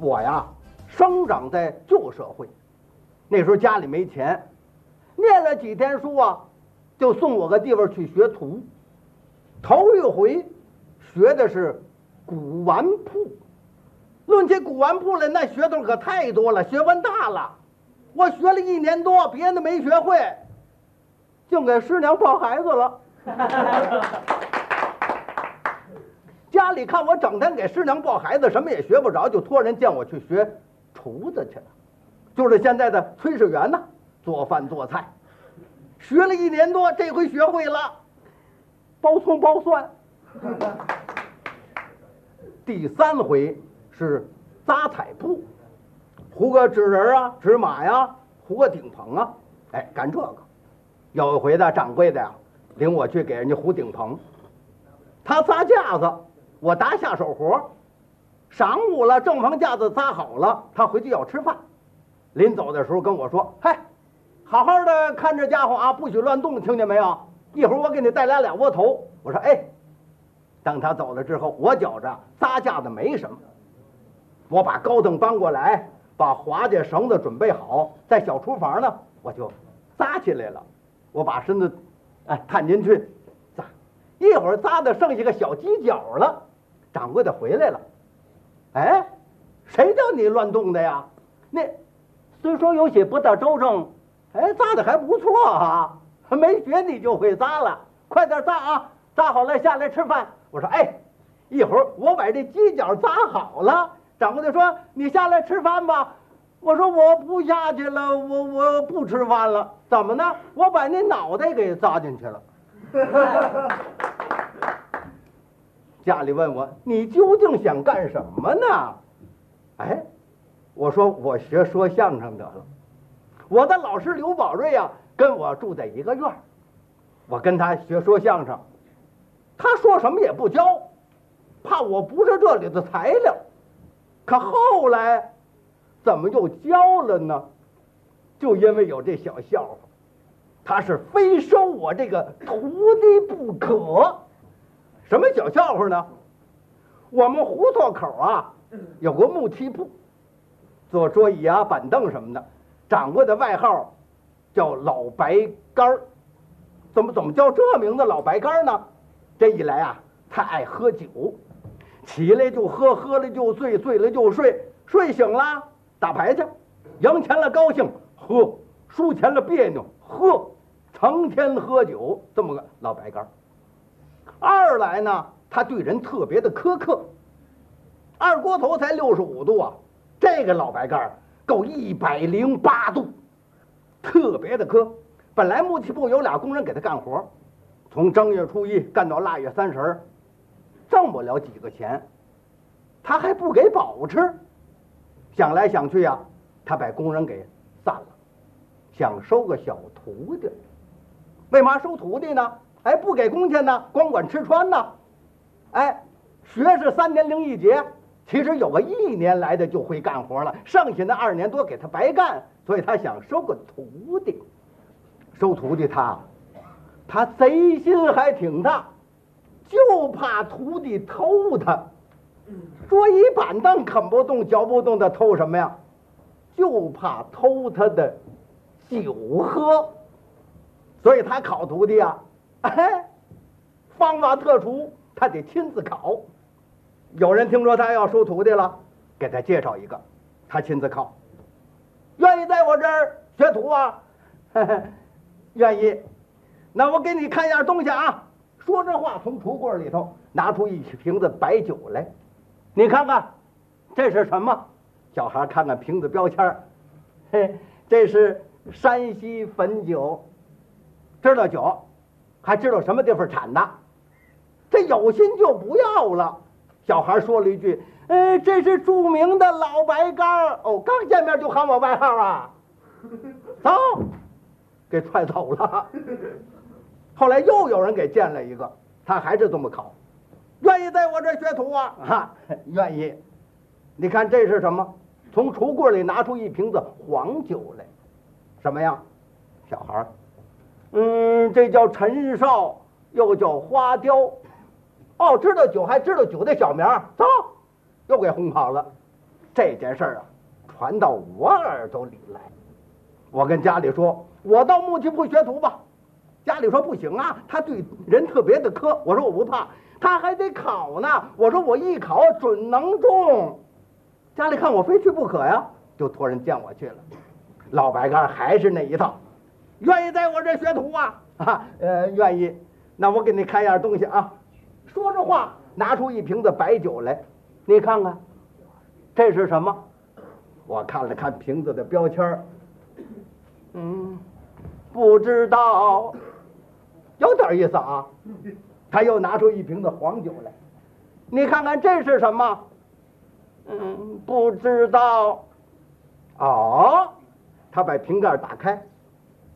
我呀，生长在旧社会，那时候家里没钱，念了几天书啊，就送我个地方去学徒。头一回学的是古玩铺。论起古玩铺来，那学头可太多了，学问大了。我学了一年多，别的没学会，净给师娘抱孩子了。家里看我整天给师娘抱孩子，什么也学不着，就托人见我去学厨子去了，就是现在的炊事员呢，做饭做菜。学了一年多，这回学会了包葱包蒜。第三回是扎彩布，糊个纸人啊、纸马呀，糊个顶棚啊，哎，干这个。有一回的掌柜的呀，领我去给人家糊顶棚，他扎架子。我打下手活，晌午了，正房架子扎好了，他回去要吃饭。临走的时候跟我说：“嗨，好好的看这家伙啊，不许乱动，听见没有？一会儿我给你带来俩窝头。”我说：“哎。”等他走了之后，我觉着扎架子没什么，我把高凳搬过来，把滑家绳子准备好，在小厨房呢，我就扎起来了。我把身子哎探进去，扎，一会儿扎的剩下个小犄角了。掌柜的回来了，哎，谁叫你乱动的呀？那虽说有些不大周正，哎，扎的还不错啊。没学你就会扎了，快点扎啊！扎好了下来吃饭。我说哎，一会儿我把这犄角扎好了。掌柜的说你下来吃饭吧。我说我不下去了，我我不吃饭了。怎么呢？我把那脑袋给扎进去了。家里问我你究竟想干什么呢？哎，我说我学说相声得了。我的老师刘宝瑞啊，跟我住在一个院儿我跟他学说相声，他说什么也不教，怕我不是这里的材料。可后来怎么又教了呢？就因为有这小笑话，他是非收我这个徒弟不可。什么小笑话呢？我们胡同口啊，有个木器铺，做桌椅啊、板凳什么的。掌柜的外号叫老白干儿，怎么怎么叫这名字老白干儿呢？这一来啊，他爱喝酒，起来就喝，喝了就醉，醉了就睡，睡醒了打牌去，赢钱了高兴喝，输钱了别扭喝，成天喝酒，这么个老白干儿。二来呢，他对人特别的苛刻。二锅头才六十五度啊，这个老白干够一百零八度，特别的苛。本来木器部有俩工人给他干活，从正月初一干到腊月三十，挣不了几个钱，他还不给饱吃。想来想去呀，他把工人给散了，想收个小徒弟。为嘛收徒弟呢？哎，不给工钱呢，光管吃穿呢。哎，学是三年零一节，其实有个一年来的就会干活了，剩下那二年多给他白干，所以他想收个徒弟。收徒弟他，他贼心还挺大，就怕徒弟偷他。桌椅板凳啃不动、嚼不动的，偷什么呀？就怕偷他的酒喝。所以他考徒弟啊。哎，方法特殊，他得亲自考。有人听说他要收徒弟了，给他介绍一个，他亲自考。愿意在我这儿学徒啊？愿意。那我给你看样东西啊。说这话，从橱柜里头拿出一瓶子白酒来，你看看，这是什么？小孩看看瓶子标签嘿，这是山西汾酒，知道酒。还知道什么地方产的？这有心就不要了。小孩说了一句：“呃，这是著名的老白干哦，刚见面就喊我外号啊！走，给踹走了。后来又有人给见了一个，他还是这么考，愿意在我这学徒啊？哈，愿意。你看这是什么？从橱柜里拿出一瓶子黄酒来，什么呀？小孩。嗯，这叫陈少，又叫花雕。哦，知道酒还知道酒的小名，走，又给轰跑了。这件事儿啊，传到我耳朵里来。我跟家里说，我到木器铺学徒吧。家里说不行啊，他对人特别的苛。我说我不怕，他还得考呢。我说我一考准能中。家里看我非去不可呀，就托人见我去了。老白干还是那一套，愿意在我这学徒啊？啊，呃，愿意。那我给你看样东西啊。说着话，拿出一瓶子白酒来，你看看，这是什么？我看了看瓶子的标签嗯，不知道，有点意思啊。他又拿出一瓶子黄酒来，你看看这是什么？嗯，不知道。哦，他把瓶盖打开，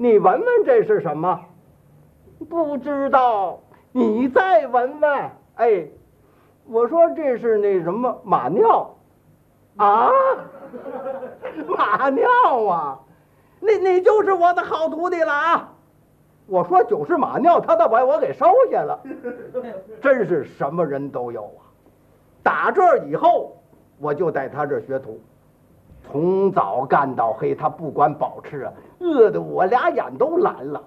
你闻闻这是什么？不知道。你再闻闻，哎，我说这是那什么马尿，啊，马尿啊，那那就是我的好徒弟了啊！我说酒是马尿，他倒把我给收下了，真是什么人都有啊！打这以后，我就在他这学徒，从早干到黑，他不管饱吃啊，饿得我俩眼都蓝了。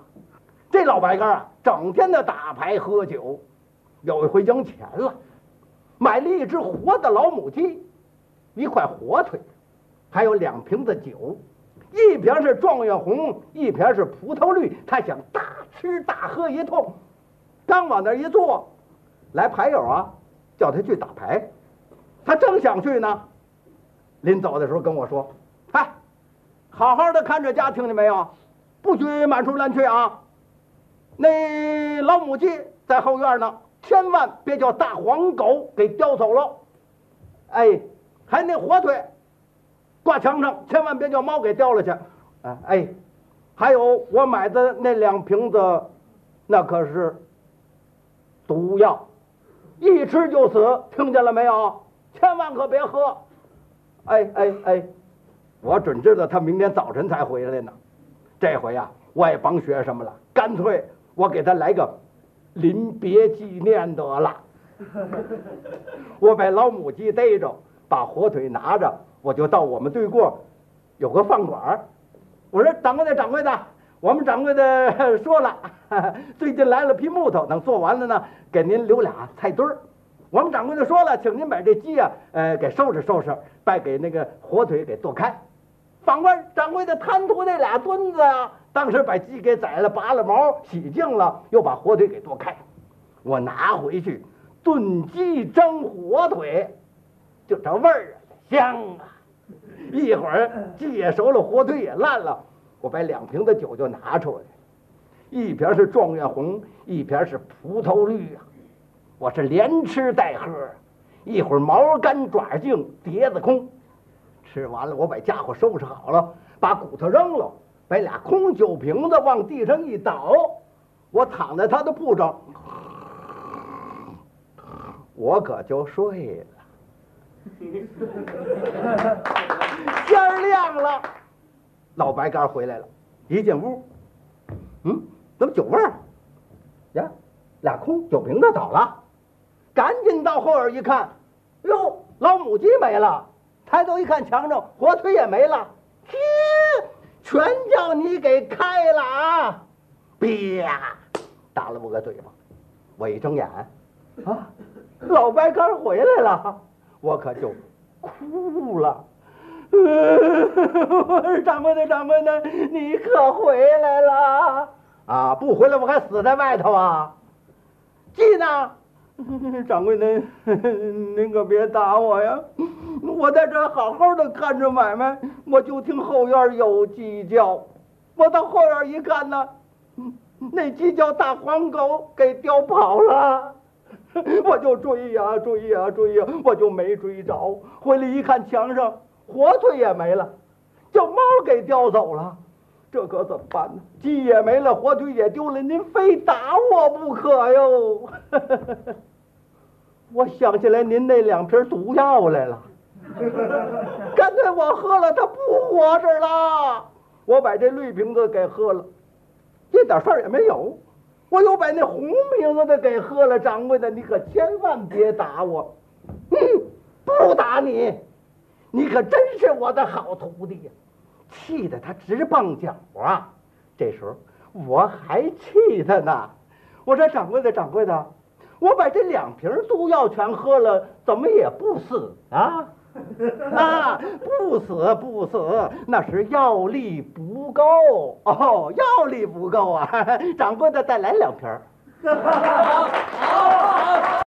这老白干啊，整天的打牌喝酒，有一回赢钱了，买了一只活的老母鸡，一块火腿，还有两瓶子酒，一瓶是状元红，一瓶是葡萄绿。他想大吃大喝一通，刚往那一坐，来牌友啊，叫他去打牌，他正想去呢，临走的时候跟我说：“，好好的看着家，听见没有？不许满处乱去啊！”那老母鸡在后院呢，千万别叫大黄狗给叼走了。哎，还那火腿挂墙上，千万别叫猫给叼了去。哎哎，还有我买的那两瓶子，那可是毒药，一吃就死，听见了没有？千万可别喝。哎哎哎，我准知道他明天早晨才回来呢。这回呀，我也甭学什么了，干脆。我给他来个临别纪念得了。我把老母鸡逮着，把火腿拿着，我就到我们对过有个饭馆我说掌柜的，掌柜的，我们掌柜的说了，最近来了批木头，等做完了呢，给您留俩菜墩儿。我们掌柜的说了，请您把这鸡啊，呃，给收拾收拾，再给那个火腿给剁开。反观掌柜的贪图那俩墩子啊。当时把鸡给宰了，拔了毛，洗净了，又把火腿给剁开，我拿回去炖鸡蒸火腿，就这味儿啊，香啊！一会儿鸡也熟了，火腿也烂了，我把两瓶子酒就拿出来，一瓶是状元红，一瓶是葡萄绿啊，我是连吃带喝，一会儿毛干爪净，碟子空，吃完了我把家伙收拾好了，把骨头扔了。把俩空酒瓶子往地上一倒，我躺在他的铺上，我可就睡了。天亮了，老白干回来了，一进屋，嗯，怎么酒味儿？呀，俩空酒瓶子倒了，赶紧到后院一看，哟，老母鸡没了。抬头一看，墙上火腿也没了。嘿。全叫你给开了啊！啪，打了我个嘴巴。我一睁眼，啊，老白干回来了，我可就哭了。掌柜的，掌柜的，你可回来了啊！不回来我还死在外头啊！记呢？掌柜您，您可别打我呀！我在这好好的看着买卖，我就听后院有鸡叫。我到后院一看呢，那鸡叫大黄狗给叼跑了。我就追呀追呀追呀，我就没追着。回来一看，墙上火腿也没了，叫猫给叼走了。这可怎么办呢？鸡也没了，火腿也丢了，您非打我不可哟！我想起来您那两瓶毒药来了，干脆我喝了，他不活着了。我把这绿瓶子给喝了，一点事儿也没有。我又把那红瓶子的给喝了。掌柜的，你可千万别打我，嗯，不打你。你可真是我的好徒弟呀！气得他直蹦脚啊！这时候我还气他呢，我说掌柜的，掌柜的，我把这两瓶毒药全喝了，怎么也不死啊？啊，不死不死，那是药力不够哦，药力不够啊！掌柜的，再来两瓶。好，好，好。